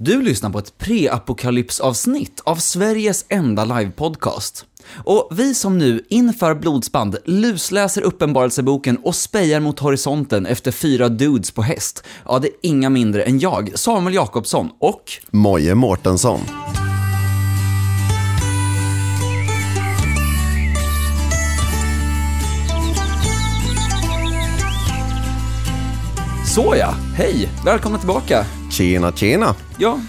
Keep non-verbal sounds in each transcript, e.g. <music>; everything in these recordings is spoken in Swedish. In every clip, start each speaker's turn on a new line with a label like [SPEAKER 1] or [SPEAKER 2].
[SPEAKER 1] Du lyssnar på ett pre-apokalypsavsnitt av Sveriges enda livepodcast. Och vi som nu inför blodsband lusläser uppenbarelseboken och spejar mot horisonten efter fyra dudes på häst. Ja, det är inga mindre än jag, Samuel Jakobsson och...
[SPEAKER 2] Moje Mårtensson.
[SPEAKER 1] Såja, hej! Välkomna tillbaka.
[SPEAKER 2] Tjena, tjena.
[SPEAKER 1] Ja,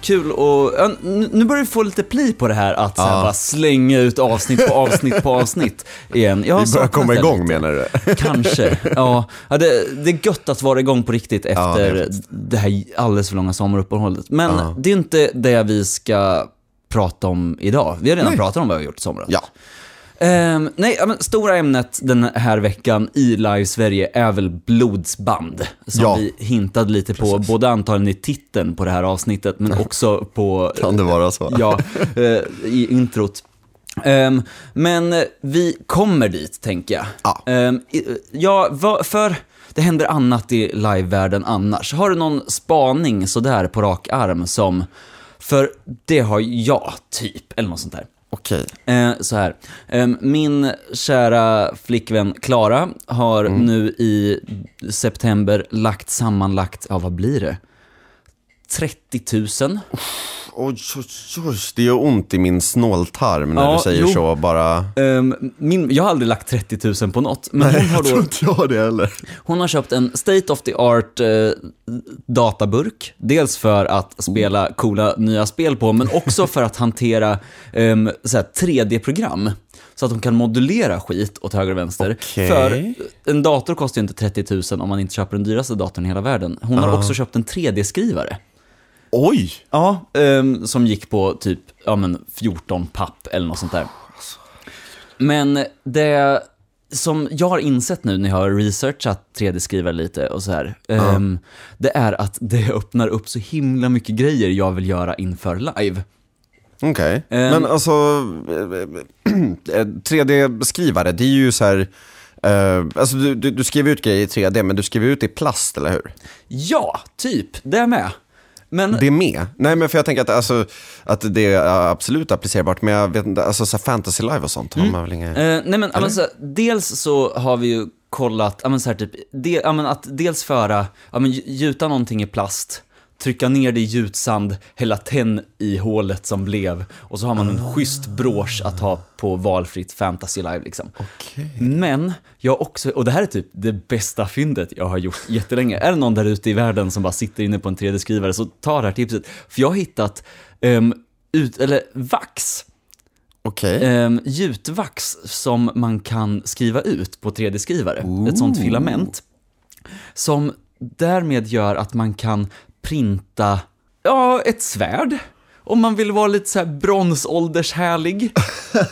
[SPEAKER 1] kul och ja, nu börjar vi få lite pli på det här att så här,
[SPEAKER 2] Ja.
[SPEAKER 1] bara slänga ut avsnitt på avsnitt på avsnitt igen. Jag
[SPEAKER 2] Vi börjar komma igång
[SPEAKER 1] lite.
[SPEAKER 2] menar du? <laughs>
[SPEAKER 1] Kanske, ja. ja det, det är gött att vara igång på riktigt efter
[SPEAKER 2] det
[SPEAKER 1] det här alldeles för långa sommaruppehållet. Men det är inte det vi ska prata om idag. Vi har redan
[SPEAKER 2] Nej.
[SPEAKER 1] pratat om vad vi har gjort i somras.
[SPEAKER 2] Ja.
[SPEAKER 1] Ehm, nej, men stora ämnet den här veckan i Live Sverige är väl blodsband. Som
[SPEAKER 2] Ja.
[SPEAKER 1] vi hintade lite på,
[SPEAKER 2] Precis.
[SPEAKER 1] både antagligen i titeln på det här avsnittet, men också på
[SPEAKER 2] Kan det vara så?
[SPEAKER 1] ja, eh, i introt. Ehm, men vi kommer dit, tänker jag.
[SPEAKER 2] Ja.
[SPEAKER 1] I- ja, va, för det händer annat i livevärlden annars. Har du någon spaning sådär på rak arm som, för det har jag, typ, eller något sånt där.
[SPEAKER 2] Okej.
[SPEAKER 1] Eh, så här. Ehm, min kära flickvän Klara har
[SPEAKER 2] Mm.
[SPEAKER 1] nu i september lagt sammanlagt, ja vad blir det? 30 000.
[SPEAKER 2] Oj, oj, oj, det gör ont i min snåltarm när
[SPEAKER 1] Ja,
[SPEAKER 2] du säger
[SPEAKER 1] jo.
[SPEAKER 2] så bara.
[SPEAKER 1] Ehm, min, jag har aldrig lagt 30 000 på något, men hon har, då,
[SPEAKER 2] inte jag det heller.
[SPEAKER 1] hon har köpt en state of the art eh, databurk. Dels för att spela coola nya spel på, men också för att hantera um, 3D-program. Så att hon kan modulera skit åt höger och vänster.
[SPEAKER 2] Okej.
[SPEAKER 1] För en dator kostar ju inte 30 000 om man inte köper den dyraste datorn i hela världen. Hon har också köpt en 3D-skrivare.
[SPEAKER 2] Oj!
[SPEAKER 1] Ja, ehm, som gick på typ ja, men 14 papp eller något sånt där. Men det som jag har insett nu när jag har researchat 3D-skrivare lite och så här, ehm, det är att det öppnar upp så himla mycket grejer jag vill göra inför live.
[SPEAKER 2] Okej.
[SPEAKER 1] Ehm.
[SPEAKER 2] Men alltså, eh, 3D-skrivare, det är ju så här, eh, alltså du, du, du skriver ut grejer i 3D, men du skriver ut i plast, eller hur?
[SPEAKER 1] Ja, typ, det är med. Men
[SPEAKER 2] Det är med? Nej, men för jag tänker att, alltså, att det är absolut applicerbart, men jag vet inte, alltså så fantasy live och sånt har man väl inga...
[SPEAKER 1] Eh, nej men, ja, men så, här, dels så har vi ju kollat, ja, men, så här, typ, de, ja, men, att dels föra, ja, men, gj- gjuta någonting i plast, trycka ner det i gjutsand, hälla tenn i hålet som blev och så har man en schysst brosch att ha på valfritt fantasy live liksom.
[SPEAKER 2] Okej.
[SPEAKER 1] Men, jag också, och det här är typ det bästa fyndet jag har gjort jättelänge. Är det någon där ute i världen som bara sitter inne på en 3D-skrivare så ta det här tipset. För jag har hittat, ehm, ut, eller vax,
[SPEAKER 2] Okej.
[SPEAKER 1] um, gjutvax som man kan skriva ut på 3D-skrivare. Ett sånt filament. Som därmed gör att man kan printa, ja, ett svärd. Om man vill vara lite så här bronsåldershärlig.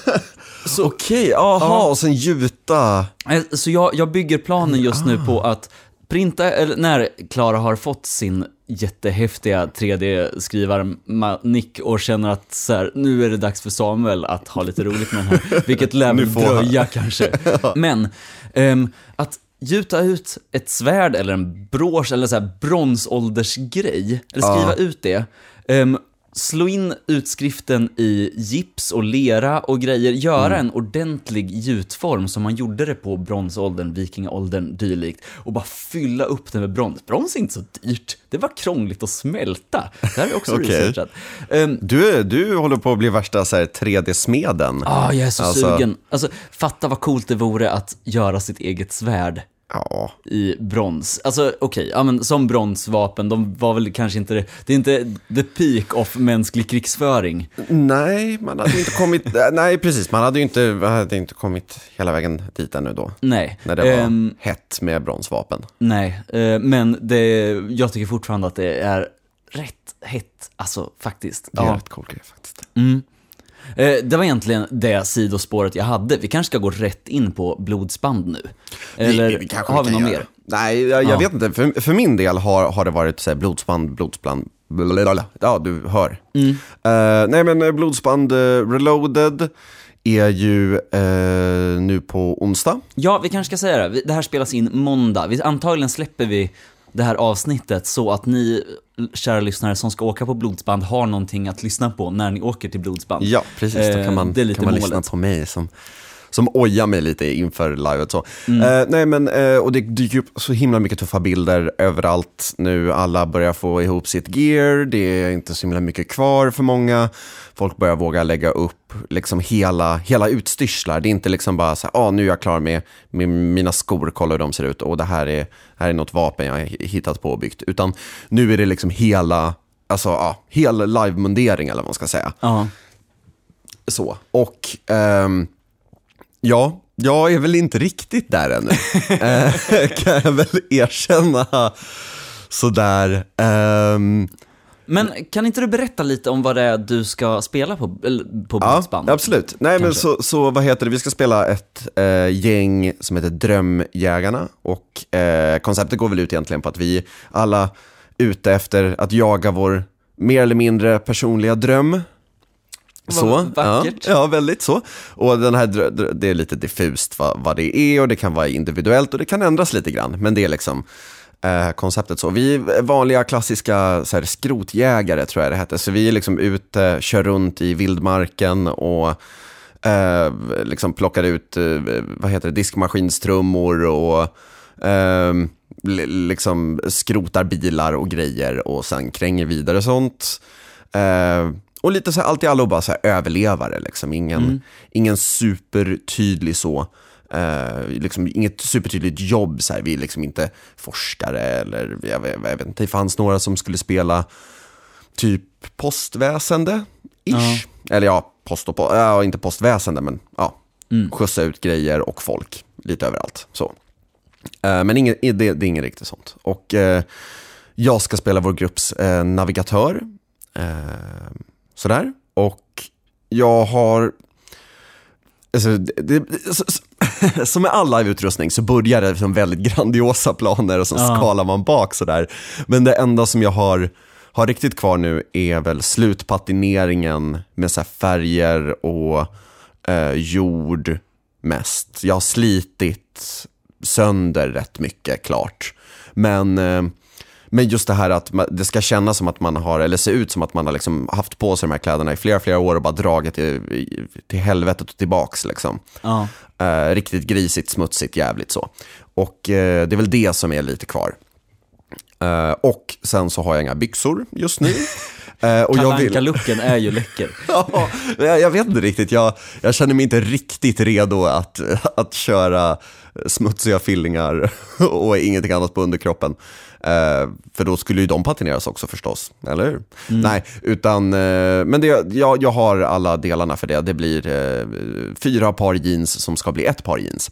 [SPEAKER 1] <laughs> så,
[SPEAKER 2] Okej, aha,
[SPEAKER 1] Ja.
[SPEAKER 2] och sen gjuta.
[SPEAKER 1] Eh, Så jag, jag bygger planen just nu på att printa, eller när Klara har fått sin jättehäftiga 3D-skrivar-nick och känner att så här, nu är det dags för Samuel att ha lite roligt med den här, vilket <laughs> lär dröja kanske. <laughs> Men, ehm, att gjuta ut ett svärd eller en brosch eller så här bronsåldersgrej, eller skriva
[SPEAKER 2] Ja.
[SPEAKER 1] ut det, ehm, slå in utskriften i gips och lera och grejer, göra
[SPEAKER 2] Mm.
[SPEAKER 1] en ordentlig gjutform som man gjorde det på bronsåldern, vikingaåldern, dylikt och bara fylla upp den med brons. Brons är inte så dyrt, det var krångligt att smälta. Det här har jag också <laughs>
[SPEAKER 2] Okej.
[SPEAKER 1] researchat. Ehm,
[SPEAKER 2] Du, du håller på att bli värsta så här, 3D-smeden.
[SPEAKER 1] ah, jag är så
[SPEAKER 2] Alltså-
[SPEAKER 1] sugen. Alltså, fatta vad coolt det vore att göra sitt eget svärd
[SPEAKER 2] Ja.
[SPEAKER 1] i brons. Alltså okej, ja men som bronsvapen, de var väl kanske inte det, det är inte the peak of mänsklig krigsföring.
[SPEAKER 2] Nej, man hade inte kommit, äh, <laughs> nej precis, man hade ju inte, hade inte kommit hela vägen dit ännu då.
[SPEAKER 1] Nej.
[SPEAKER 2] När det var
[SPEAKER 1] Ehm,
[SPEAKER 2] hett med bronsvapen.
[SPEAKER 1] nej, eh, men det, jag tycker fortfarande att det är rätt hett, alltså faktiskt.
[SPEAKER 2] Det är
[SPEAKER 1] Ja.
[SPEAKER 2] rätt cool grej faktiskt.
[SPEAKER 1] Mm. Eh, Det var egentligen det sidospåret jag hade. Vi kanske ska gå rätt in på blodsband nu. Eller
[SPEAKER 2] kanske
[SPEAKER 1] har vi något mer?
[SPEAKER 2] Nej, jag, jag
[SPEAKER 1] Ja.
[SPEAKER 2] vet inte. För, för min del har, har det varit så här, blodsband, blodsband, blablabla. ja du hör.
[SPEAKER 1] Mm.
[SPEAKER 2] Eh, nej men eh, blodsband eh, reloaded är ju eh, nu på onsdag.
[SPEAKER 1] Ja, vi kanske ska säga det. Vi- Det här spelas in måndag. Vi, antagligen släpper vi det här avsnittet så att ni, kära lyssnare som ska åka på blodsband, har någonting att lyssna på när ni åker till blodsband.
[SPEAKER 2] Ja, precis. Då
[SPEAKER 1] Eh,
[SPEAKER 2] kan man,
[SPEAKER 1] det är lite
[SPEAKER 2] kan man
[SPEAKER 1] målet.
[SPEAKER 2] lyssna på mig som, som ojar mig lite inför livet. Så.
[SPEAKER 1] Mm.
[SPEAKER 2] Eh, nej, men, eh, och det dyker upp så himla mycket tuffa bilder överallt nu. Alla börjar få ihop sitt gear, det är inte så himla mycket kvar för många. Folk börjar våga lägga upp liksom hela, hela utstyrslar. Det är inte liksom bara så här, ah, nu är jag klar med, med mina skor, kolla hur de ser ut och det här är, här är något vapen jag har hittat på och byggt. Utan nu är det liksom hela, alltså ja, hela live-mundering eller vad man ska säga.
[SPEAKER 1] Ja.
[SPEAKER 2] Så, och ehm, ja, jag är väl inte riktigt där ännu. <laughs> Eh, kan jag väl erkänna. Sådär. Ehm,
[SPEAKER 1] Men kan inte du berätta lite om vad det är du ska spela på, på
[SPEAKER 2] ja, absolut. Nej, men så, så vad heter det, vi ska spela ett eh, gäng som heter Drömjägarna. Och eh, konceptet går väl ut egentligen på att vi alla ute efter att jaga vår mer eller mindre personliga dröm. Så,
[SPEAKER 1] vackert.
[SPEAKER 2] Ja, ja, väldigt så. Och den här, det är lite diffust vad, vad det är och det kan vara individuellt och det kan ändras lite grann. Men det är liksom eh, konceptet så. Vi är vanliga klassiska så här, skrotjägare tror jag det heter. Så vi är liksom ute, kör runt i vildmarken och eh, liksom plockar ut, eh, vad heter det, diskmaskinstrummor och eh, li- liksom skrotar bilar och grejer och sen kränger vidare sånt. Eh, och lite så här, allt i allo bara så här överlevare, liksom. ingen, ingen supertydlig så, eh, liksom inget supertydligt jobb. Så här. Vi är liksom inte forskare eller jag vet, jag vet inte, det fanns några som skulle spela typ postväsende, ish. Eller ja, post och po- ja, inte postväsende, men ja, skjutsa ut grejer och folk lite överallt. Så. Eh, men inget, det, det är inget riktigt sånt. Och eh, jag ska spela vår grupps navigatör. Sådär. Och jag har... Alltså, det, det, <laughs> som med all liveutrustning så börjar det som väldigt grandiosa planer och sen
[SPEAKER 1] Ja.
[SPEAKER 2] skalar man bak sådär. Men det enda som jag har, har riktigt kvar nu är väl slutpatineringen med så här färger och eh, jord mest. Jag har slitit sönder rätt mycket klart. Men, eh, men just det här att det ska kännas som att man har, eller se ut som att man har liksom haft på sig de här kläderna i flera, flera år och bara dragit till, till helvetet och tillbaks. Liksom.
[SPEAKER 1] Ja.
[SPEAKER 2] Eh, riktigt grisigt, smutsigt, jävligt så. Och eh, det är väl det som är lite kvar. Eh, och sen så har jag inga byxor just nu. <laughs> Eh, och jag vill...
[SPEAKER 1] Kalanka-looken är ju läcker. <laughs>
[SPEAKER 2] Ja, jag vet inte riktigt. Jag, jag känner mig inte riktigt redo att, att köra smutsiga fillingar <laughs> och ingenting annat på underkroppen. Eh, för då skulle ju de patineras också förstås, eller hur? Nej, utan, eh, men det, jag, jag har alla delarna för det. Det blir eh, fyra par jeans som ska bli ett par jeans.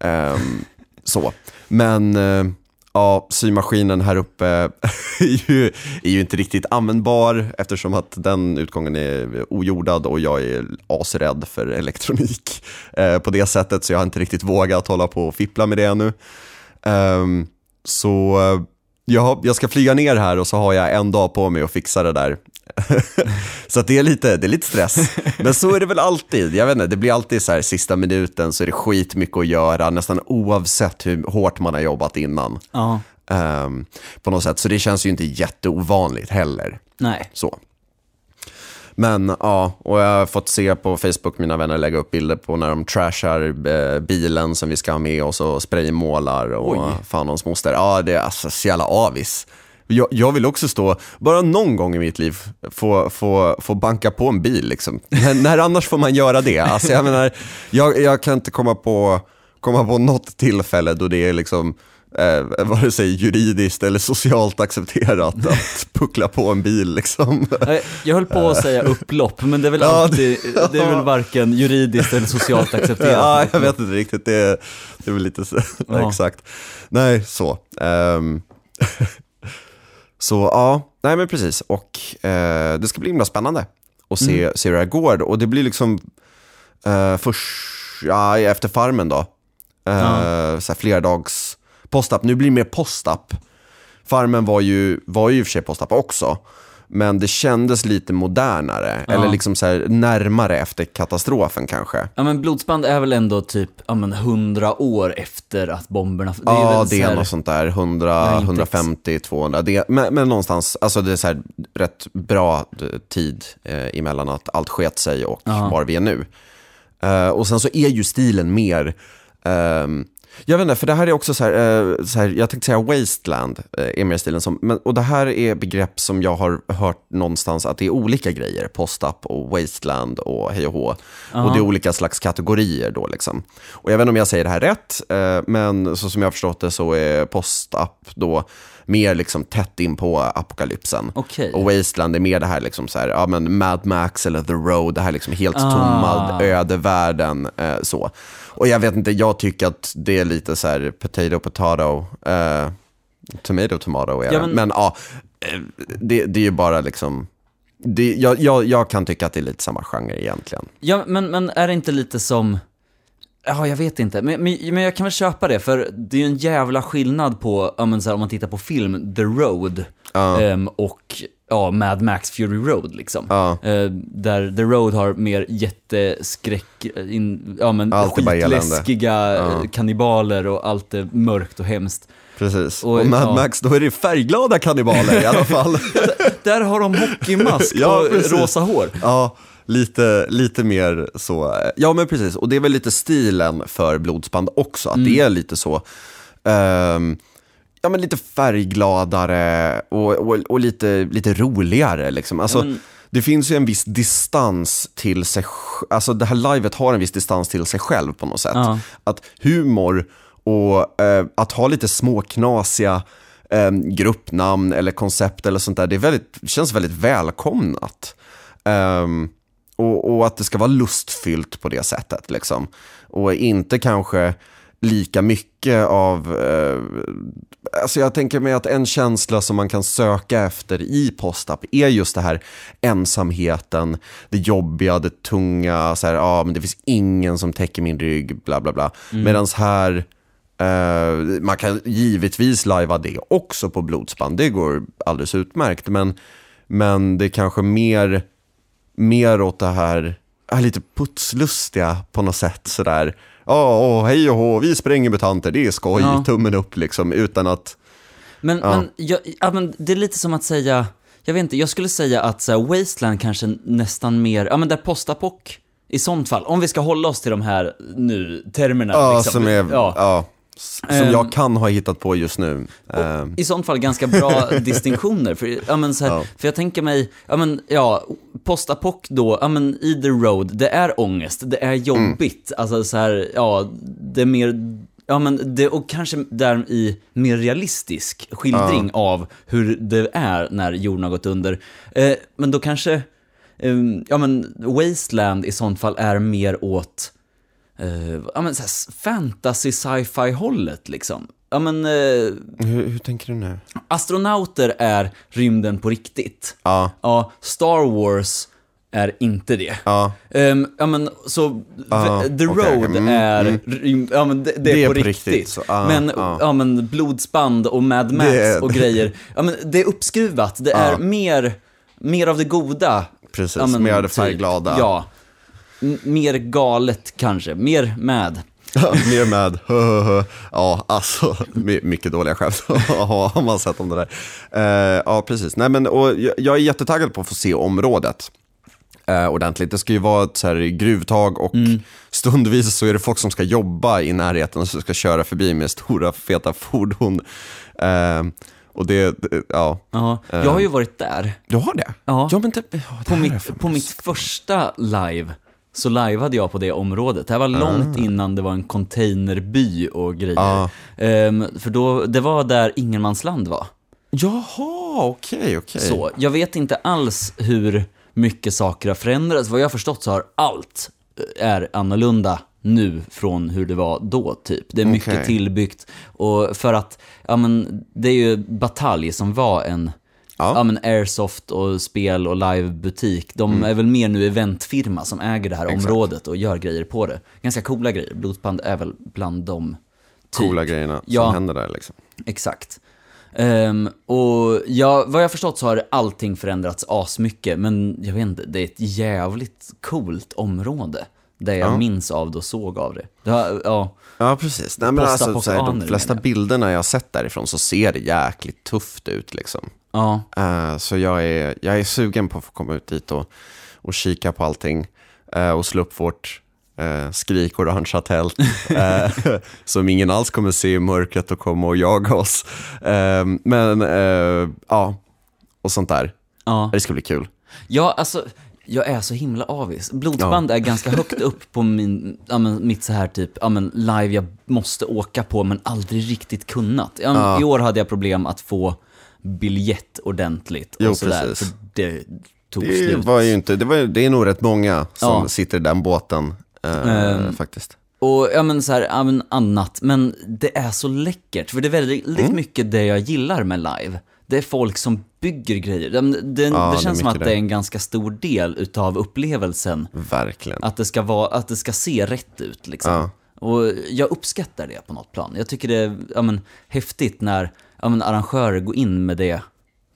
[SPEAKER 2] Ehm, <laughs> så, men eh, ja, symaskinen här uppe <laughs> är ju, är ju inte riktigt användbar eftersom att den utgången är ojordad och jag är asrädd för elektronik eh, på det sättet så jag har inte riktigt vågat hålla på och fippla med det ännu. Ehm, så eh, jag, jag ska flyga ner här och så har jag en dag på mig att fixa det där. <laughs> så det, är lite, det är lite stress. Men så är det väl alltid. Jag vet inte, det blir alltid så här sista minuten så är det skitmycket att göra nästan oavsett hur hårt man har jobbat innan.
[SPEAKER 1] Ja.
[SPEAKER 2] Ehm, på något sätt. Så det känns ju inte jätteovanligt heller.
[SPEAKER 1] Nej.
[SPEAKER 2] Så. Men ja, och jag har fått se på Facebook mina vänner lägga upp bilder på när de trashar eh, bilen som vi ska ha med oss och spraymålar och
[SPEAKER 1] Oj.
[SPEAKER 2] fan hans moster. Ja, det är alltså så jävla avis. Jag, jag vill också stå, bara någon gång i mitt liv, få, få, få banka på en bil. Liksom. <laughs> när, när annars får man göra det? Alltså, jag, menar, jag, jag kan inte komma på, komma på något tillfälle då det är liksom, eh, vare sig juridiskt eller socialt accepterat <laughs> att puckla på en bil. Liksom.
[SPEAKER 1] Jag höll på att säga upplopp, men det är väl <laughs>
[SPEAKER 2] Ja,
[SPEAKER 1] alltid, det är väl varken juridiskt eller socialt <laughs> accepterat.
[SPEAKER 2] Ja, jag vet inte riktigt. Det är, det är väl lite så,
[SPEAKER 1] Ja.
[SPEAKER 2] exakt. Nej, så. Ehm, så ja, nej men precis. Och eh, det ska bli himla spännande att se,
[SPEAKER 1] Mm.
[SPEAKER 2] se hur det här går. Och det blir liksom uh, först, ja, efter farmen då. Uh,
[SPEAKER 1] Ja.
[SPEAKER 2] Så här flerdags postapp. Nu blir det mer postapp. Farmen var ju, var ju i och för sig postapp också. Men det kändes lite modernare, eller liksom så här närmare efter katastrofen kanske.
[SPEAKER 1] Ja men blodsband är väl ändå typ, ja men 100 år efter att bomberna... Det
[SPEAKER 2] Ja, det är
[SPEAKER 1] här-
[SPEAKER 2] något sånt där, 100,
[SPEAKER 1] Jag har inte
[SPEAKER 2] 150, 200. Det, men, men någonstans, alltså det är så här rätt bra eh, tid eh, emellan att allt sket sig och var vi är nu. Eh, och sen så är ju stilen mer, ehm, jag vet inte, för det här är också så här, eh, så här jag tänkte säga wasteland, eh, är mer stilen som, men, och det här är begrepp som jag har hört någonstans att det är olika grejer, post-up och wasteland och hej och hå. Och det är olika slags kategorier då liksom. Och jag vet inte om jag säger det här rätt, eh, men så som jag har förstått det så är post-up då mer liksom tätt in på apokalypsen.
[SPEAKER 1] Okej.
[SPEAKER 2] Och Wasteland är mer det här liksom så här, ja men Mad Max eller The Road, det här liksom helt
[SPEAKER 1] Ah.
[SPEAKER 2] tomma ödevärlden eh, så. Och jag vet inte, jag tycker att det är lite så här potato potato, eh, tomato tomato är
[SPEAKER 1] Ja, men-
[SPEAKER 2] Men ja, eh, det, det är ju bara liksom, det, jag, jag, jag kan tycka att det är lite samma genre egentligen.
[SPEAKER 1] Ja, men, men är det inte lite som... Ja, jag vet inte. Men, men, men jag kan väl köpa det, för det är ju en jävla skillnad på, ja, men så här, om man tittar på film, The Road ehm, och ja, Mad Max Fury Road liksom.
[SPEAKER 2] Ja.
[SPEAKER 1] Eh, där The Road har mer jätteskräck, eh, in, ja men
[SPEAKER 2] Allt
[SPEAKER 1] skitläskiga eh, kannibaler och allt är mörkt och hemskt.
[SPEAKER 2] Precis.
[SPEAKER 1] Och-
[SPEAKER 2] Och, Mad
[SPEAKER 1] ja.
[SPEAKER 2] Max, då är det färgglada kannibaler i alla fall. <laughs>
[SPEAKER 1] Där har de hockeymask <laughs>
[SPEAKER 2] Ja,
[SPEAKER 1] och
[SPEAKER 2] precis.
[SPEAKER 1] rosa hår.
[SPEAKER 2] Ja, lite, lite mer så. Ja, men precis. Och det är väl lite stilen för blodsband också, att
[SPEAKER 1] Mm.
[SPEAKER 2] det är lite så. ehm, ja, men lite färggladare och, och, och lite, lite roligare. Liksom. Alltså,
[SPEAKER 1] Ja, men-
[SPEAKER 2] Det finns ju en viss distans till sig Alltså det här livet har en viss distans till sig själv på något sätt.
[SPEAKER 1] Ja.
[SPEAKER 2] Att humor och eh, att ha lite småknasiga eh, gruppnamn eller koncept eller sånt där, det är väldigt, känns väldigt välkomnat. Ehm, och, och att det ska vara lustfyllt på det sättet. Liksom. Och inte kanske lika mycket av... Eh, alltså jag tänker mig att en känsla som man kan söka efter i postup är just det här ensamheten, det jobbiga, det tunga, så här, ah, men det finns ingen som täcker min rygg, bla bla bla.
[SPEAKER 1] Mm.
[SPEAKER 2] Medan här, eh, man kan givetvis lajva det också på blodsband, det går alldeles utmärkt, men, men det är kanske mer mer åt det här, äh, lite putslustiga på något sätt sådär. Ja, åh, hej och hå, vi spränger mutanter, det är skoj,
[SPEAKER 1] Ja.
[SPEAKER 2] tummen upp liksom, utan att,
[SPEAKER 1] Men,
[SPEAKER 2] Ja.
[SPEAKER 1] men, jag, ja, men det är lite som att säga, jag vet inte, jag skulle säga att så här, Wasteland kanske nästan mer, ja men där postapock, i sånt fall, om vi ska hålla oss till de här nu, termerna.
[SPEAKER 2] ja,
[SPEAKER 1] liksom.
[SPEAKER 2] som är,
[SPEAKER 1] ja.
[SPEAKER 2] ja. Som
[SPEAKER 1] Ehm.
[SPEAKER 2] jag kan ha hittat på just nu. Ehm,
[SPEAKER 1] I sånt fall ganska bra <laughs> distinktioner. För, ja, men så här,
[SPEAKER 2] Ja.
[SPEAKER 1] för jag tänker mig, ja men ja, postapock då, ja men i the road, det är ångest, det är jobbigt. Alltså så här, ja, det är mer, ja men det, och kanske där i mer realistisk skildring av hur det är när jorden har gått under. Eh, men då kanske, eh, ja men Wasteland i sånt fall är mer åt, eh, ja men så här, fantasy sci-fi hållet liksom. Ja men, eh,
[SPEAKER 2] hur, hur tänker du nu?
[SPEAKER 1] Astronauter är rymden på riktigt.
[SPEAKER 2] Ja,
[SPEAKER 1] Ja, Star Wars är inte det.
[SPEAKER 2] ja,
[SPEAKER 1] Ehm, ja men så,
[SPEAKER 2] Ah,
[SPEAKER 1] The Road
[SPEAKER 2] mm,
[SPEAKER 1] är,
[SPEAKER 2] mm.
[SPEAKER 1] ja men det, det är, på, riktigt.
[SPEAKER 2] så, ah,
[SPEAKER 1] men,
[SPEAKER 2] ah.
[SPEAKER 1] ja men blodsband och Mad Max
[SPEAKER 2] är-
[SPEAKER 1] och grejer, ja men det är uppskruvat, det är mer, mer av det goda.
[SPEAKER 2] precis,
[SPEAKER 1] Ja, men
[SPEAKER 2] mer av det
[SPEAKER 1] typ.
[SPEAKER 2] färgglada.
[SPEAKER 1] Ja. Mer galet kanske, mer med.
[SPEAKER 2] Mer med, ja alltså, my- mycket dåliga skämt <laughs> har man sett om det där. Eh, ja, precis. Nej, men, och jag, är jättetaggad på att få se området eh, ordentligt. Det ska ju vara ett så här gruvtag och stundvis så är det folk som ska jobba i närheten och som ska köra förbi med stora feta fordon. Eh, och det, ja,
[SPEAKER 1] Ja, jag har ju varit där.
[SPEAKER 2] du har det?
[SPEAKER 1] Ja.
[SPEAKER 2] ja men det, ja, det
[SPEAKER 1] På mitt, på mitt första live så liveade jag på det området. Det här var långt innan det var en containerby och grejer.
[SPEAKER 2] Ah.
[SPEAKER 1] Ehm, för då, det var där ingenmansland var.
[SPEAKER 2] Jaha, okej, okej.
[SPEAKER 1] Så, jag vet inte alls hur mycket saker har förändrats. Vad jag har förstått så har allt eh, är annorlunda nu från hur det var då, typ. Det är mycket
[SPEAKER 2] Okej.
[SPEAKER 1] tillbyggt. Och för att, ja men, det är ju Batalj som var en,
[SPEAKER 2] Ja.
[SPEAKER 1] ja. men Airsoft och spel och livebutik. De är väl mer nu eventfirma som äger det här
[SPEAKER 2] Mm. Exakt.
[SPEAKER 1] området och gör grejer på det. Ganska coola grejer. Blodsband är väl bland de typ.
[SPEAKER 2] Coola grejerna som
[SPEAKER 1] Ja.
[SPEAKER 2] händer där liksom.
[SPEAKER 1] Exakt. Ehm, och jag, vad jag förstått så har allting förändrats asmycket, men jag vet inte, det är ett jävligt coolt område. Det jag
[SPEAKER 2] Ja.
[SPEAKER 1] minns av det och såg av det. det har, ja,
[SPEAKER 2] Ja, precis. Nej, men alltså, så här, de flesta bilderna jag har sett därifrån så ser det jäkligt tufft ut liksom.
[SPEAKER 1] ja,
[SPEAKER 2] Eh, så jag är, jag är sugen på att få komma ut dit och, och kika på allting eh, och slå upp vårt uh, skrikorangea tält <laughs> eh, <laughs> som ingen alls kommer se i mörkret och komma och jaga oss. Men ja, och sånt där.
[SPEAKER 1] ja.
[SPEAKER 2] Det ska bli kul.
[SPEAKER 1] Ja, alltså, jag är så himla avis. Blodsband är ganska högt <laughs> upp på min, ja, men, mitt så här typ, ja men live jag måste åka på men aldrig riktigt kunnat. Ja, men,
[SPEAKER 2] Ja.
[SPEAKER 1] I år hade jag problem att få biljett ordentligt och
[SPEAKER 2] Jo,
[SPEAKER 1] sådär.
[SPEAKER 2] precis.
[SPEAKER 1] För det tog
[SPEAKER 2] Det
[SPEAKER 1] slut.
[SPEAKER 2] var ju inte, det, var, det är nog rätt många som
[SPEAKER 1] Ja.
[SPEAKER 2] sitter i den båten eh,
[SPEAKER 1] Ehm,
[SPEAKER 2] faktiskt.
[SPEAKER 1] Och ja men så här, ja men annat, men det är så läckert, för det är väldigt
[SPEAKER 2] Mm.
[SPEAKER 1] mycket det jag gillar med live. Det är folk som bygger grejer. Ja, men Det, det,
[SPEAKER 2] det
[SPEAKER 1] känns som att det är
[SPEAKER 2] det.
[SPEAKER 1] en ganska stor del utav upplevelsen.
[SPEAKER 2] Verkligen.
[SPEAKER 1] Att det ska, vara, att det ska se rätt ut liksom.
[SPEAKER 2] Ja.
[SPEAKER 1] Och jag uppskattar det på något plan. Jag tycker det är ja, men, häftigt när ja, men, arrangörer går in med det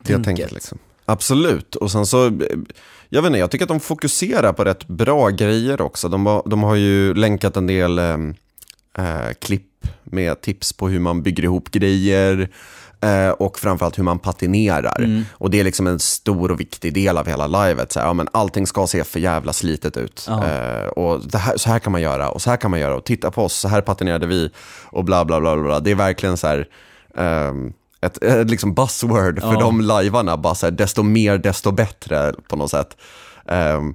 [SPEAKER 2] Det jag tänker liksom. Absolut, och sen så, jag vet inte, jag tycker att de fokuserar på rätt bra grejer också. De, har- de har ju länkat en del eh, eh, klipp med tips på hur man bygger ihop grejer eh, och framförallt hur man patinerar. Och det är liksom en stor och viktig del av hela livet. Så här, ja, men allting ska se för jävla slitet ut. Eh, och här, så här kan man göra och så här kan man göra och titta på oss, så här patinerade vi och bla bla bla. bla. Det är verkligen så här, ehm, ett, ett liksom buzzword för
[SPEAKER 1] Ja.
[SPEAKER 2] de lajvarna, bara så här, desto mer desto bättre på något sätt. Ehm,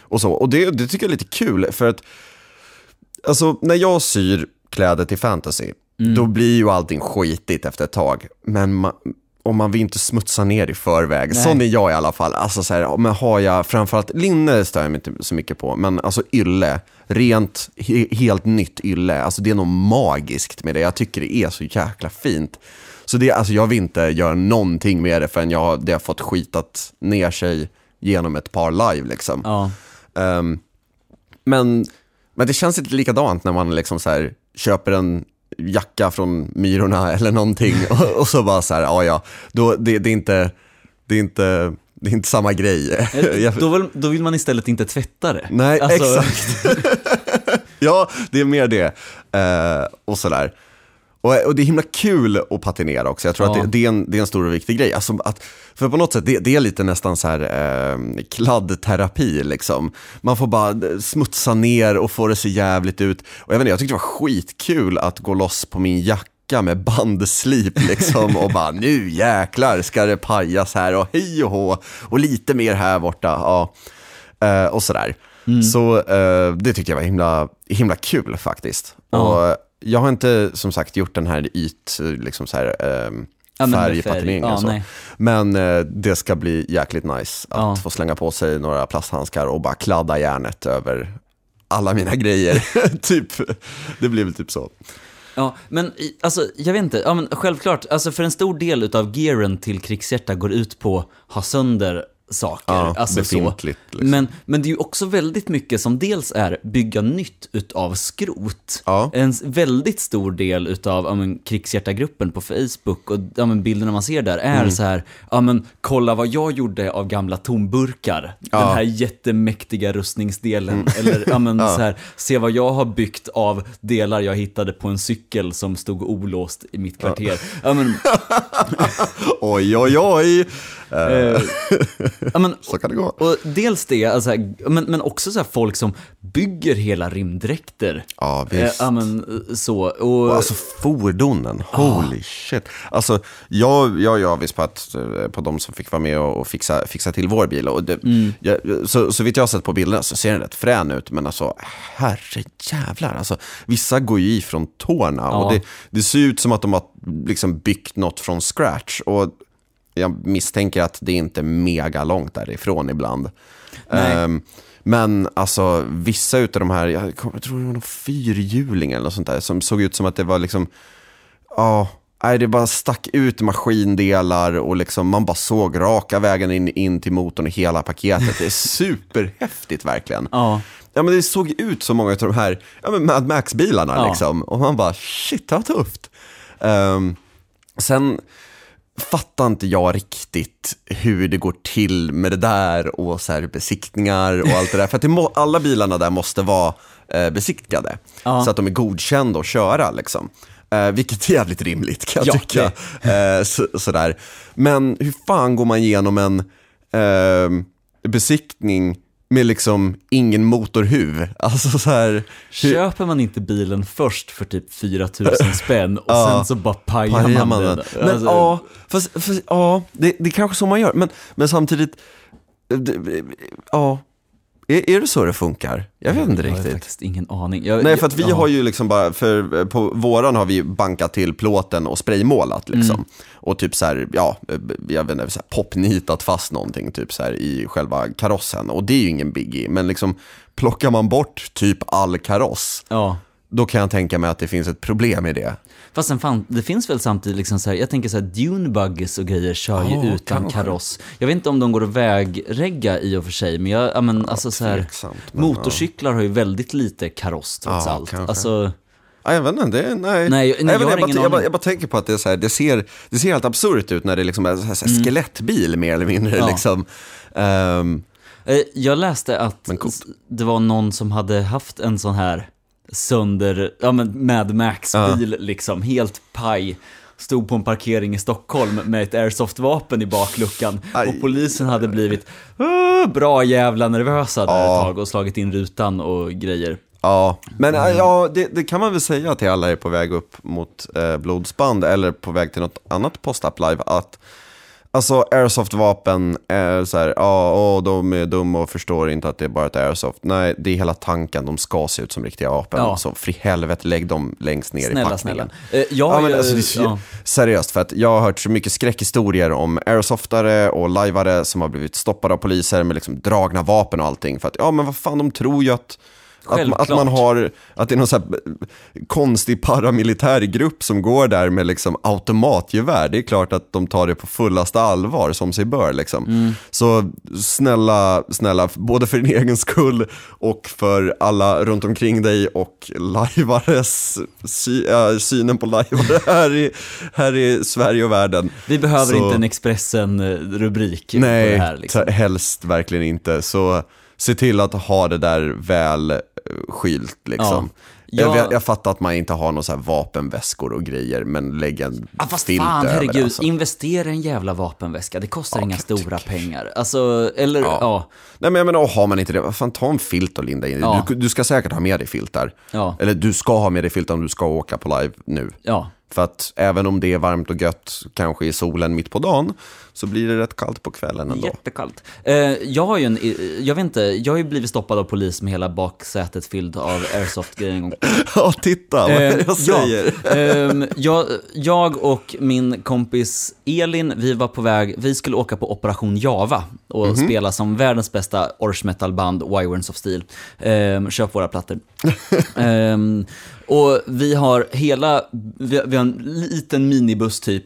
[SPEAKER 2] och så. och det, det tycker jag är lite kul, för att alltså, när jag syr kläder till fantasy,
[SPEAKER 1] Mm.
[SPEAKER 2] då blir ju allting skitigt efter ett tag. Men man, och man vill inte smutsa ner i förväg.
[SPEAKER 1] Nej.
[SPEAKER 2] Sån är jag i alla fall. Alltså så här, men har jag framförallt, linne stör jag mig inte så mycket på, men alltså ylle, rent, he, helt nytt ylle, alltså det är något magiskt med det. Jag tycker det är så jäkla fint. Så det, alltså jag vill inte göra någonting med det förrän jag, det har fått skitat ner sig genom ett par live liksom.
[SPEAKER 1] Ja.
[SPEAKER 2] Ehm, men, men det känns inte likadant när man liksom så här, köper en jacka från Myrorna <laughs> eller någonting och, och så bara så här, ja ja, då, det, det, är inte, det, är inte, det är inte samma grej. Jag-
[SPEAKER 1] Då, vill, då vill man istället inte tvätta det.
[SPEAKER 2] Nej,
[SPEAKER 1] Alltså,
[SPEAKER 2] exakt. <laughs> <laughs> ja, det är mer det. Eh, och sådär. Och, och det är himla kul att patinera också. Jag tror
[SPEAKER 1] Ja.
[SPEAKER 2] att det, det, är en, det är en stor och viktig grej. Alltså att, för på något sätt, det, det är lite nästan så här eh, kladdterapi liksom. Man får bara smutsa ner och få det se jävligt ut. Och jag vet inte, jag tyckte det var skitkul att gå loss på min jacka med bandslip liksom och bara nu jäklar ska det pajas här och hej och hå och lite mer här borta. Ja. Eh, och sådär. Så eh, det tyckte jag var himla, himla kul faktiskt.
[SPEAKER 1] Ja.
[SPEAKER 2] Och jag har inte som sagt gjort den här yt, liksom så här, eh,
[SPEAKER 1] Ja,
[SPEAKER 2] färgpatinering
[SPEAKER 1] färg. Ja, nej.
[SPEAKER 2] Men eh, det ska bli jäkligt nice att
[SPEAKER 1] Ja.
[SPEAKER 2] få slänga på sig några plasthandskar och bara kladda järnet över alla mina grejer. <laughs> typ, det blir väl typ så.
[SPEAKER 1] Ja, men alltså, jag vet inte, ja, men självklart, alltså för en stor del utav gearen till krigshjärta går ut på att ha sönder saker.
[SPEAKER 2] Ja,
[SPEAKER 1] alltså
[SPEAKER 2] befintligt,
[SPEAKER 1] så.
[SPEAKER 2] liksom.
[SPEAKER 1] Men, men det är ju också väldigt mycket som dels är bygga nytt utav skrot.
[SPEAKER 2] Ja.
[SPEAKER 1] En väldigt stor del utav ja, men, krigshjärta-gruppen på Facebook och ja, men, bilderna man ser där är
[SPEAKER 2] Mm.
[SPEAKER 1] så här, ja men kolla vad jag gjorde av gamla tomburkar. Den här jättemäktiga rustningsdelen. Eller ja men <laughs> så här, se vad jag har byggt av delar jag hittade på en cykel som stod olåst i mitt kvarter. Ja, men, <laughs>
[SPEAKER 2] Oj, oj, oj. Eh,
[SPEAKER 1] eh, ja, men, <laughs>
[SPEAKER 2] så kan det gå.
[SPEAKER 1] och dels det, alltså, men, men också så här folk som bygger hela rymddräkter.
[SPEAKER 2] Ja,
[SPEAKER 1] Eh,
[SPEAKER 2] visst.
[SPEAKER 1] Ja, men eh, så. Och,
[SPEAKER 2] Och alltså fordonen, holy shit. Alltså, jag, jag ju avis på, att, eh, på de som fick vara med och, och fixa, fixa till vår bil. Och det, jag, så, så vitt jag har sett på bilderna så ser den rätt frän ut, men alltså herre jävlar. Alltså, vissa går ju i från tårna och
[SPEAKER 1] Ja.
[SPEAKER 2] det, det ser ut som att de har liksom byggt något från scratch. Och jag misstänker att det inte är mega långt därifrån ibland. Ehm, men alltså vissa utav de här, jag, tror det var någon fyrhjuling eller något sånt där, som såg ut som att det var liksom, ja, nej, det bara stack ut maskindelar och liksom man bara såg raka vägen in, in till motorn och hela paketet. Det är <laughs> superhäftigt verkligen.
[SPEAKER 1] ja.
[SPEAKER 2] Ja men det såg ut som många av de här ja, men Mad Max-bilarna
[SPEAKER 1] Ja.
[SPEAKER 2] liksom. Och man bara, shit vad tufft. Ehm, sen, fattar inte jag riktigt hur det går till med det där och så här besiktningar och allt det där. För att må, alla bilarna där måste vara eh, besiktigade.
[SPEAKER 1] Ja.
[SPEAKER 2] Så att de är godkända att köra liksom. Eh, vilket är jävligt rimligt kan jag
[SPEAKER 1] Ja,
[SPEAKER 2] tycka. Eh, så, sådär. Men hur fan går man igenom en eh, besiktning med liksom ingen motorhuv? <laughs> Alltså så här, hur,
[SPEAKER 1] Köper man inte bilen först för typ 4000 <laughs> spänn och
[SPEAKER 2] Ja,
[SPEAKER 1] sen så bara pajar
[SPEAKER 2] pajar
[SPEAKER 1] man,
[SPEAKER 2] man
[SPEAKER 1] den?
[SPEAKER 2] Men
[SPEAKER 1] Alltså,
[SPEAKER 2] ja, fast, fast, ja det, det är kanske så man gör. Men, men samtidigt, ja, är, är det så det funkar? Jag vet inte
[SPEAKER 1] Jag har
[SPEAKER 2] riktigt.
[SPEAKER 1] faktiskt ingen aning. Jag,
[SPEAKER 2] Nej, för att vi
[SPEAKER 1] ja.
[SPEAKER 2] har ju liksom bara, för eh, på våran har vi bankat till plåten och spraymålat liksom.
[SPEAKER 1] Mm.
[SPEAKER 2] Och typ så här, ja, eh, jag vet inte, så här, popnitat fast någonting typ så här i själva karossen. Och det är ju ingen biggie, men liksom plockar man bort typ all kaross,
[SPEAKER 1] Ja.
[SPEAKER 2] Då kan jag tänka mig att det finns ett problem i det.
[SPEAKER 1] Fast sen fan, det finns väl samtidigt liksom så här, jag tänker så här, dune buggies och grejer kör ju
[SPEAKER 2] Ja,
[SPEAKER 1] utan
[SPEAKER 2] kanske.
[SPEAKER 1] kaross. Jag vet inte om de går att vägregga i och för sig, men jag, ja men alltså så här,
[SPEAKER 2] men
[SPEAKER 1] motorcyklar har ju väldigt lite kaross trots
[SPEAKER 2] Ja,
[SPEAKER 1] allt.
[SPEAKER 2] kanske.
[SPEAKER 1] Alltså,
[SPEAKER 2] Ja, jag vet inte, det, nej.
[SPEAKER 1] Nej, nej, jag ingen
[SPEAKER 2] bara, jag, bara, jag bara tänker på att det, så här, det, ser, det ser helt absurt ut när det liksom är så här, så här skelettbil mer eller mindre.
[SPEAKER 1] Mm. Ja.
[SPEAKER 2] Liksom.
[SPEAKER 1] Eh, Jag läste att det var någon som hade haft en sån här sönder, ja men Mad Max-bil liksom, helt paj. Stod på en parkering i Stockholm med ett airsoft-vapen i bakluckan
[SPEAKER 2] Aj.
[SPEAKER 1] och polisen hade blivit "Åh, bra jävla nervösa där
[SPEAKER 2] Ja.
[SPEAKER 1] ett tag och slagit in rutan och grejer.
[SPEAKER 2] Ja, men
[SPEAKER 1] Mm.
[SPEAKER 2] ja, det, det kan man väl säga till alla är på väg upp mot eh, blodsband eller på väg till något annat post-up live att Alltså airsoft-vapen är så här, ja, åh, de är dumma och förstår inte att det är bara ett airsoft. Nej, det är hela tanken, de ska se ut som riktiga vapen.
[SPEAKER 1] Ja.
[SPEAKER 2] Så för i helvete, lägg dem längst ner i
[SPEAKER 1] Snälla,
[SPEAKER 2] packningen.
[SPEAKER 1] snälla. Eh, Jag
[SPEAKER 2] Ja, men alltså, det
[SPEAKER 1] ja.
[SPEAKER 2] Seriöst, för att jag har hört så mycket skräckhistorier om airsoftare och lajvare som har blivit stoppade av poliser med liksom dragna vapen och allting. För att, ja men vad fan, de tror ju att, att, att man har, att det är någon så konstig paramilitär grupp som går där med liksom automatgevär. Det är klart att de tar det på fullaste allvar som sig bör liksom.
[SPEAKER 1] Mm.
[SPEAKER 2] Så snälla, snälla, både för din egen skull och för alla runt omkring dig och lajvares, sy, äh, synen på lajvare <laughs> här i, här i Sverige och världen.
[SPEAKER 1] Vi behöver
[SPEAKER 2] Så-
[SPEAKER 1] inte en Expressen-rubrik på det här liksom.
[SPEAKER 2] helst verkligen inte. Så se till att ha det där väl skylt liksom.
[SPEAKER 1] Ja. Jag-
[SPEAKER 2] Jag, jag fattar att man inte har några så här vapenväskor och grejer, men lägg en
[SPEAKER 1] Ja, fast
[SPEAKER 2] filt
[SPEAKER 1] fan,
[SPEAKER 2] över
[SPEAKER 1] herregud,
[SPEAKER 2] det. Alltså.
[SPEAKER 1] investera i en jävla vapenväska. Det kostar
[SPEAKER 2] Ja,
[SPEAKER 1] inga stora pengar. Alltså, eller ja.
[SPEAKER 2] Ja. Nej men jag menar, har man inte det, fan ta en filt och linda in.
[SPEAKER 1] Ja.
[SPEAKER 2] du, du ska säkert ha med dig filtar.
[SPEAKER 1] Ja.
[SPEAKER 2] Eller du ska ha med dig filtar om du ska åka på live nu.
[SPEAKER 1] ja.
[SPEAKER 2] För att även om det är varmt och gött, kanske i solen mitt på dagen, så blir det rätt kallt på kvällen ändå.
[SPEAKER 1] Jättekallt. Eh, jag har ju en, eh, jag vet inte, jag har ju blivit stoppad av polis med hela baksätet fyllt av airsoft-grejer en gång. <laughs>
[SPEAKER 2] Ja, titta vad
[SPEAKER 1] Eh,
[SPEAKER 2] jag säger.
[SPEAKER 1] Ja, ehm, jag, jag och min kompis Elin, vi var på väg, vi skulle åka på Operation Java och
[SPEAKER 2] Mhm.
[SPEAKER 1] spela som världens bästa Orch metal-band, Wyverns of Steel. Um, köp våra plattor. <laughs> Och vi har hela, vi, vi har en liten minibuss typ,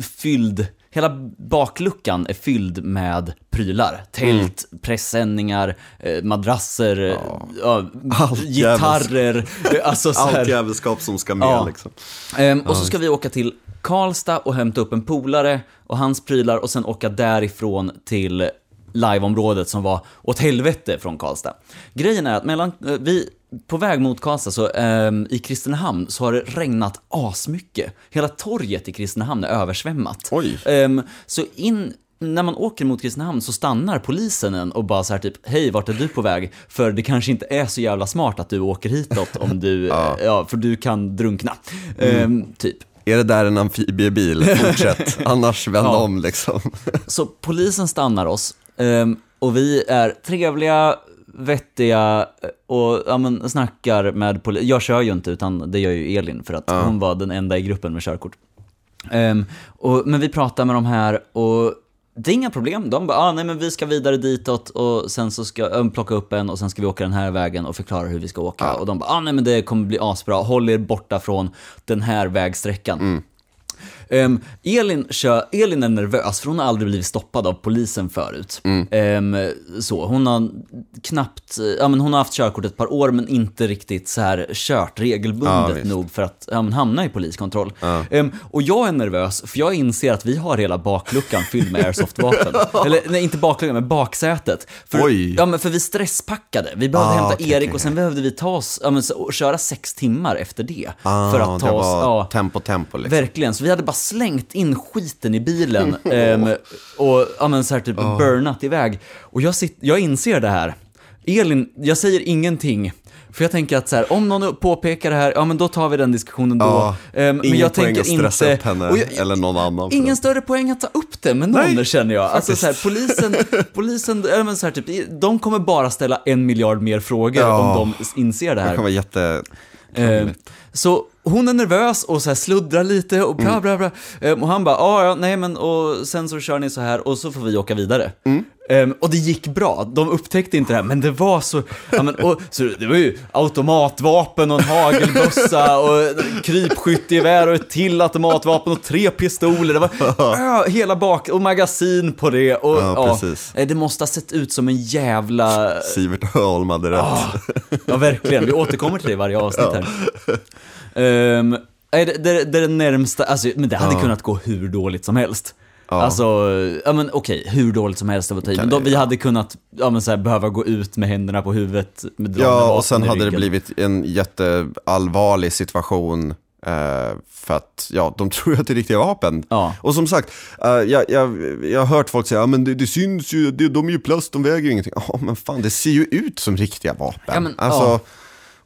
[SPEAKER 1] fylld Hela bakluckan är fylld med prylar. Tält, pressändningar, eh, madrasser, eh, ja,
[SPEAKER 2] Allt
[SPEAKER 1] gitarrer. Alltså så här.
[SPEAKER 2] Allt jävelskap som ska med
[SPEAKER 1] Ja.
[SPEAKER 2] liksom.
[SPEAKER 1] Ehm, och så ska vi åka till Karlstad och hämta upp en polare och hans prylar och sen åka därifrån till liveområdet som var åt helvete från Karlstad. Grejen är att mellan, eh, vi, på väg mot Karlstad så ehm, i Kristinehamn så har det regnat asmycket. Hela torget i Kristinehamn är översvämmat.
[SPEAKER 2] Oj.
[SPEAKER 1] Ehm, så in, när man åker mot Kristinehamn så stannar polisen en och bara så här typ, hej vart är du på väg? För det kanske inte är så jävla smart att du åker hitåt om du, <laughs> ja. ja för du kan drunkna. Ehm, typ.
[SPEAKER 2] Är det där en amfibiebil? Fortsätt, <laughs> annars vänd
[SPEAKER 1] Ja.
[SPEAKER 2] om liksom.
[SPEAKER 1] Så polisen stannar oss ehm, och vi är trevliga, vettiga eh, och ja, men, snackar med polisen. Jag kör ju inte utan det gör ju Elin för att hon var den enda i gruppen med körkort. Ehm, och, men vi pratar med de här och det är inga problem. De bara, ah, nej men vi ska vidare ditåt och sen så ska jag plocka upp en och sen ska vi åka den här vägen och förklara hur vi ska åka. Och de bara, ah, nej men det kommer bli asbra, håll er borta från den här vägsträckan. Ehm, Elin, kör, Elin är nervös för hon har aldrig blivit stoppad av polisen förut.
[SPEAKER 2] Mm.
[SPEAKER 1] Ehm, så, hon har knappt, ja men hon har haft körkort ett par år men inte riktigt så här kört
[SPEAKER 2] Ja,
[SPEAKER 1] regelbundet
[SPEAKER 2] visst.
[SPEAKER 1] nog för att ja, men hamna i poliskontroll. Ehm, och jag är nervös för jag inser att vi har hela bakluckan fylld med airsoftvapen. <laughs> Eller nej, inte bakluckan, men baksätet. För,
[SPEAKER 2] Oj.
[SPEAKER 1] Ja, men för vi stresspackade. Vi behövde
[SPEAKER 2] Ah,
[SPEAKER 1] hämta
[SPEAKER 2] okej,
[SPEAKER 1] Erik
[SPEAKER 2] okej,
[SPEAKER 1] och sen behövde vi ta oss, ja, men, så, köra sex timmar efter det.
[SPEAKER 2] Ah,
[SPEAKER 1] för att ta
[SPEAKER 2] det
[SPEAKER 1] oss,
[SPEAKER 2] var
[SPEAKER 1] ja,
[SPEAKER 2] tempo, tempo liksom.
[SPEAKER 1] Verkligen, så vi hade bara slängt in skiten i bilen <laughs> ehm, och ja, men, så här, typ burnat iväg. Och jag, sitt, jag inser det här. Elin, jag säger ingenting. För jag tänker att så här, om någon påpekar det här, ja men då tar vi den diskussionen då.
[SPEAKER 2] Ja,
[SPEAKER 1] Ehm, men
[SPEAKER 2] ingen
[SPEAKER 1] jag
[SPEAKER 2] poäng
[SPEAKER 1] tänker
[SPEAKER 2] att stressa
[SPEAKER 1] inte...
[SPEAKER 2] upp henne
[SPEAKER 1] jag-
[SPEAKER 2] eller någon annan.
[SPEAKER 1] Ingen större poäng att ta upp det med någon
[SPEAKER 2] Nej,
[SPEAKER 1] känner jag. Alltså så här, polisen, <laughs> polisen ja, men så här, typ, de kommer bara ställa en miljard mer frågor
[SPEAKER 2] Ja.
[SPEAKER 1] om de inser det
[SPEAKER 2] Det
[SPEAKER 1] här.
[SPEAKER 2] kan vara jätte...
[SPEAKER 1] Eh, så hon är nervös och så sluddrar lite och bla bla bla. Eh, och han bara, "Ja, ja, nej men och sen så kör ni så här och så får vi åka vidare. Eh, och det gick bra, de upptäckte inte det här, men det var så, ja, men, och, så det var ju automatvapen och en hagelbössa <laughs> och krypskyttegevär och ett till automatvapen och tre pistoler. Det var <laughs> ja, hela bak och magasin på det. Och,
[SPEAKER 2] Ja, precis.
[SPEAKER 1] eh, det måste ha sett ut som en jävla
[SPEAKER 2] Sivert Holm hade rätt.
[SPEAKER 1] Ja, verkligen. Vi återkommer till det i varje avsnitt här. Nej, det, det, det är det närmsta, alltså, men det hade kunnat gå hur dåligt som helst. Alltså, ja men okej, hur dåligt som helst, att i.
[SPEAKER 2] Kan
[SPEAKER 1] men vi hade kunnat, ja men så här, behöva gå ut med händerna på huvudet med
[SPEAKER 2] Ja, och sen hade det blivit en jätteallvarlig situation eh, för att, ja, de <laughs> tror ju att det är riktiga vapen.
[SPEAKER 1] Ja.
[SPEAKER 2] Och som sagt, eh, jag, jag, jag har hört folk säga, ja, men det, det syns ju, det, de är ju plast, de väger ingenting. Ja, men fan, det ser ju ut som riktiga vapen.
[SPEAKER 1] Ja, men,
[SPEAKER 2] alltså,
[SPEAKER 1] ja.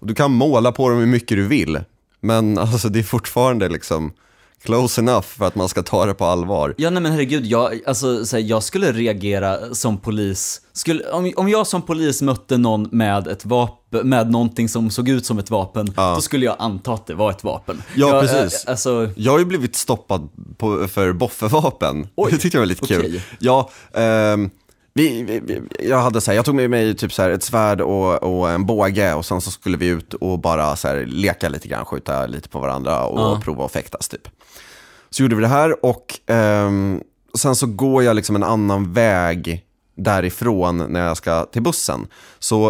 [SPEAKER 2] Du kan måla på dem hur mycket du vill, men <laughs> alltså, det är fortfarande liksom close enough för att man ska ta det på allvar.
[SPEAKER 1] Ja nej men herregud, jag, alltså, så här, jag skulle reagera som polis. Skulle, om, om jag som polis mötte någon med ett vapen, med någonting som såg ut som ett vapen, då skulle jag anta att det var ett vapen.
[SPEAKER 2] Ja,
[SPEAKER 1] jag,
[SPEAKER 2] precis.
[SPEAKER 1] eh, Alltså,
[SPEAKER 2] Jag har ju blivit stoppad på, för boffevapen.
[SPEAKER 1] Oj, <laughs>
[SPEAKER 2] det tyckte jag var lite kul. Ja, ehm, vi, vi, jag, hade så här, jag tog med mig typ så här ett svärd och, och en båge och sen så skulle vi ut och bara så här, leka lite grann, skjuta lite på varandra och
[SPEAKER 1] Ja.
[SPEAKER 2] prova att fäktas typ. Så gjorde vi det här och ehm, sen så går jag liksom en annan väg därifrån när jag ska till bussen. Så,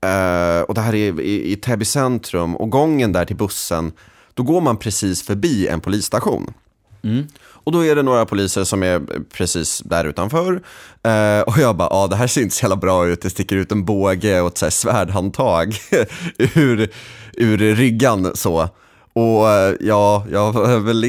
[SPEAKER 2] eh, och det här är i, i Täby centrum och gången där till bussen, då går man precis förbi en polisstation. Och då är det några poliser som är precis där utanför. Eh, och jag bara, ja det här ser inte så jävla bra ut. Det sticker ut en båge och ett så här svärdhandtag <laughs> ur, ur ryggan så. Och eh, ja, jag var väl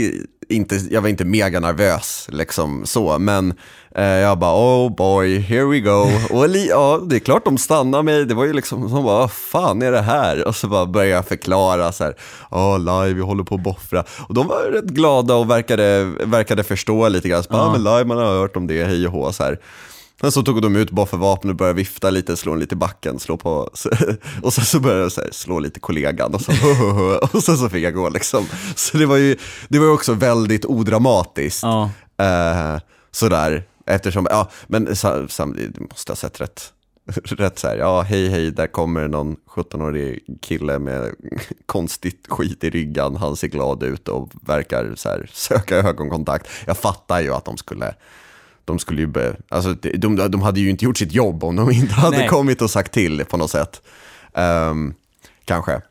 [SPEAKER 2] inte, jag var inte mega nervös liksom så, men jag bara oh boy, here we go. Och ja, det är klart de stannar mig, det var ju liksom, de bara vad fan är det här? Och så bara började jag förklara så här, ja live, vi håller på att boffra. Och de var rätt glada och verkade, verkade förstå lite grann, så bara, ja. men live, man har hört om det, hej och hå så här. Sen så tog de ut boffervapnet och började vifta lite, slå lite i backen, slå på, <laughs> och sen så började jag så här, slå lite kollegan och, så, <laughs> och sen så fick jag gå liksom. Så det var ju, det var också väldigt odramatiskt.
[SPEAKER 1] ja.
[SPEAKER 2] Eh, sådär, eftersom, ja, men sa- samtidigt måste ha sett rätt, <laughs> rätt så här, ja hej hej, där kommer någon 17-årig kille med <laughs> konstigt skit i ryggen, han ser glad ut och verkar så här, söka ögonkontakt. Jag fattar ju att de skulle de skulle ju, be, alltså, de, de, de hade ju inte gjort sitt jobb om de inte hade
[SPEAKER 1] Nej.
[SPEAKER 2] kommit och sagt till på något sätt. Ehm, kanske.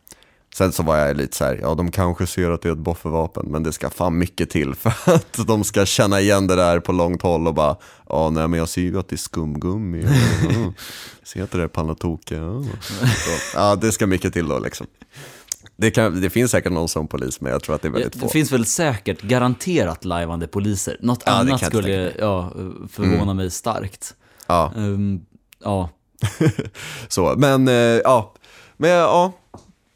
[SPEAKER 2] Sen så var jag lite så här, ja de kanske ser att det är ett boffervapen, men det ska fan mycket till för <laughs> att de ska känna igen det där på långt håll och bara, ja nej men jag ser ju att det är skumgummi, <laughs> mm. ser att det där är Panatoke. Ja. Det ska mycket till då liksom. Det, kan, det finns säkert någon som polis, men jag tror att det är väldigt
[SPEAKER 1] Det
[SPEAKER 2] få.
[SPEAKER 1] finns väl säkert garanterat lajvande poliser. Något
[SPEAKER 2] Ja, det
[SPEAKER 1] annat
[SPEAKER 2] inte
[SPEAKER 1] skulle ja, förvåna mig starkt.
[SPEAKER 2] Ja.
[SPEAKER 1] Ehm, ja. <laughs>
[SPEAKER 2] Så, men eh, ja, men ja,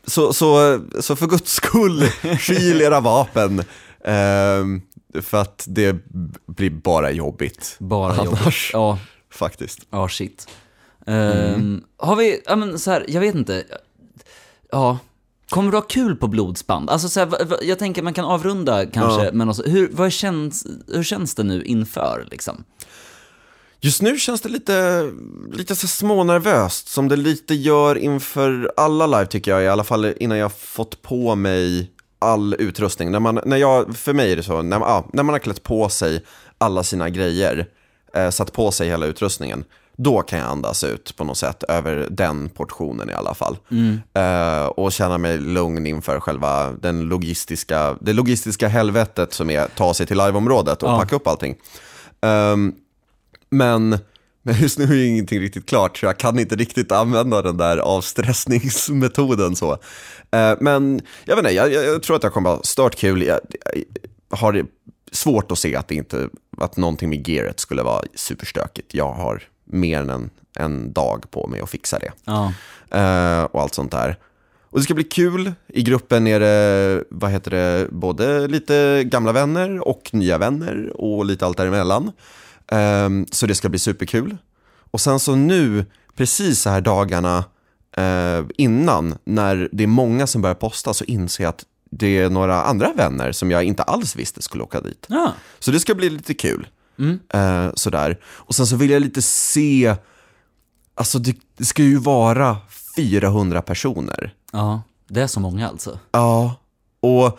[SPEAKER 2] så, så, så för guds skull, <laughs> skyl era vapen. Ehm, för att det blir bara jobbigt.
[SPEAKER 1] Bara
[SPEAKER 2] Annars.
[SPEAKER 1] jobbigt. Ja,
[SPEAKER 2] Faktiskt.
[SPEAKER 1] ja shit. Ehm, Har vi, ja men så här, jag vet inte. Ja. Kommer du ha kul på blodsband? Alltså så här, jag tänker man kan avrunda kanske,
[SPEAKER 2] Ja.
[SPEAKER 1] men också, hur, vad känns, hur känns det nu inför liksom?
[SPEAKER 2] Just nu känns det lite, lite så smånervöst, som det lite gör inför alla live tycker jag, i alla fall innan jag fått på mig all utrustning. När man, när jag, för mig är det så, när, man- ja, när man har klätt på sig alla sina grejer, eh, satt på sig hela utrustningen, då kan jag andas ut på något sätt över den portionen i alla fall. Eh, och känna mig lugn inför själva den logistiska, det logistiska helvetet som är att ta sig till liveområdet och
[SPEAKER 1] Ja.
[SPEAKER 2] packa upp allting. Ehm, men, men just nu är ingenting riktigt klart, så jag kan inte riktigt använda den där avstressningsmetoden så. Eh, men jag vet inte, jag, jag, tror att jag kommer ha stört kul. Jag, jag har svårt att se att, det inte, att någonting med gearet skulle vara superstökigt. Jag har mer än en, en dag på mig att fixa det.
[SPEAKER 1] Ja.
[SPEAKER 2] Eh, och allt sånt där. Och det ska bli kul. I gruppen är det, vad heter det, både lite gamla vänner och nya vänner och lite allt däremellan. Um, så det ska bli superkul. Och sen så nu, precis så här dagarna eh, innan, när det är många som börjar posta, så inser jag att det är några andra vänner som jag inte alls visste skulle åka dit.
[SPEAKER 1] Ja.
[SPEAKER 2] Så det ska bli lite kul. Eh, sådär. Och sen så vill jag lite se, alltså det, det ska ju vara 400 personer.
[SPEAKER 1] ja. Det är så många alltså.
[SPEAKER 2] Ja, och,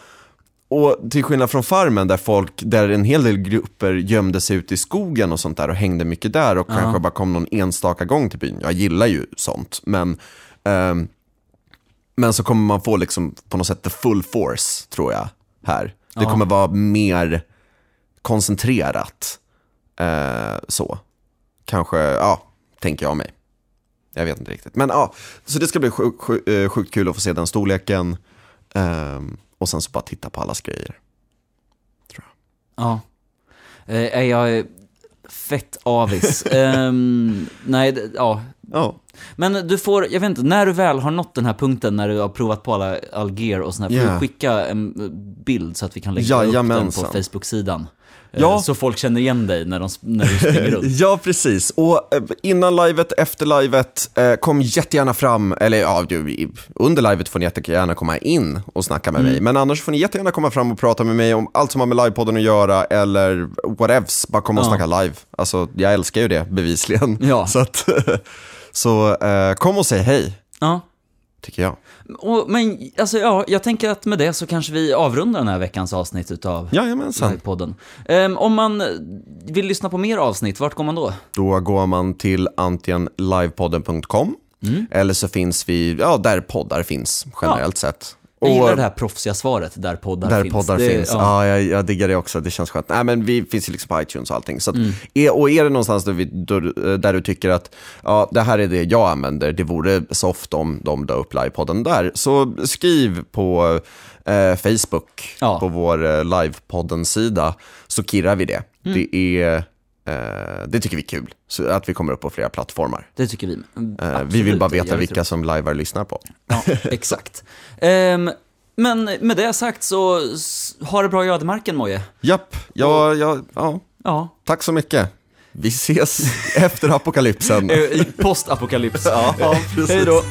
[SPEAKER 2] och till skillnad från Farmen där folk, där en hel del grupper gömde sig ute i skogen och sånt där och hängde mycket där och kanske bara kom någon enstaka gång till byn. Jag gillar ju sånt, men, ehm, men så kommer man få liksom på något sätt the full force, tror jag, här. Det
[SPEAKER 1] Ja.
[SPEAKER 2] kommer vara mer koncentrerat, eh, så. Kanske, ja, tänker jag mig. Jag vet inte riktigt. Men ja, så det ska bli sjuk, sjuk, eh, sjukt kul att få se den storleken. Ehm, och sen så bara titta på allas grejer.
[SPEAKER 1] Ja. Eh, är jag är fett avis. <laughs> Ehm, nej, ja.
[SPEAKER 2] Ja,
[SPEAKER 1] Men du får, jag vet inte, när du väl har nått den här punkten när du har provat på alla all gear och sådär, får
[SPEAKER 2] Ja.
[SPEAKER 1] du skicka en bild så att vi kan lägga upp den på
[SPEAKER 2] Jajamensan.
[SPEAKER 1] Facebook-sidan. Eh,
[SPEAKER 2] Ja.
[SPEAKER 1] Så folk känner igen dig när, de, när du springer <laughs> runt.
[SPEAKER 2] ja precis. Och eh, innan livet, efter livet, eh, kom jättegärna fram, eller ja, under livet får ni jättegärna komma in och snacka med mig. Men annars får ni jättegärna komma fram och prata med mig om allt som har med livepodden att göra eller whatevs. Bara komma och
[SPEAKER 1] Ja.
[SPEAKER 2] snacka live. Alltså, jag älskar ju det bevisligen.
[SPEAKER 1] Ja. <laughs>
[SPEAKER 2] Så, att, <laughs> så kom och säg hej,
[SPEAKER 1] Ja.
[SPEAKER 2] tycker jag.
[SPEAKER 1] Och, men alltså, ja, jag tänker att med det så kanske vi avrundar den här veckans avsnitt utav
[SPEAKER 2] Jajamensan.
[SPEAKER 1] Livepodden. Ehm, om man vill lyssna på mer avsnitt, vart går man då?
[SPEAKER 2] Då går man till antingen livepodden.com eller så finns vi, ja, där poddar finns generellt sett.
[SPEAKER 1] Jag
[SPEAKER 2] Och-
[SPEAKER 1] gillar det här proffsiga svaret, där poddar
[SPEAKER 2] Där
[SPEAKER 1] finns.
[SPEAKER 2] poddar
[SPEAKER 1] Det-
[SPEAKER 2] finns. Ja,
[SPEAKER 1] Ja.
[SPEAKER 2] jag, jag diggar det också. Det känns skönt. Nej, men vi finns ju liksom på iTunes och allting. Så
[SPEAKER 1] Mm.
[SPEAKER 2] att, är, och är det någonstans där, vi, där du tycker att ja, det här är det jag använder, det vore soft om de la upp livepodden där, så skriv på eh, Facebook,
[SPEAKER 1] Ja.
[SPEAKER 2] på vår eh, livepodden-sida, så kirrar vi det.
[SPEAKER 1] Mm.
[SPEAKER 2] Det, är, det tycker vi är kul, så att vi kommer upp på flera plattformar.
[SPEAKER 1] Det tycker vi. Mm,
[SPEAKER 2] Eh, vi
[SPEAKER 1] absolut.
[SPEAKER 2] vill bara veta vilka som livear lyssnar på.
[SPEAKER 1] Ja, <laughs> exakt. Ehm, men med det sagt så, ha det bra i ödemarken Moje.
[SPEAKER 2] Japp, ja, ja, ja,
[SPEAKER 1] Ja.
[SPEAKER 2] tack så mycket. Vi ses <laughs> efter apokalypsen.
[SPEAKER 1] I postapokalyps. <laughs>
[SPEAKER 2] Ja, precis. Hej då.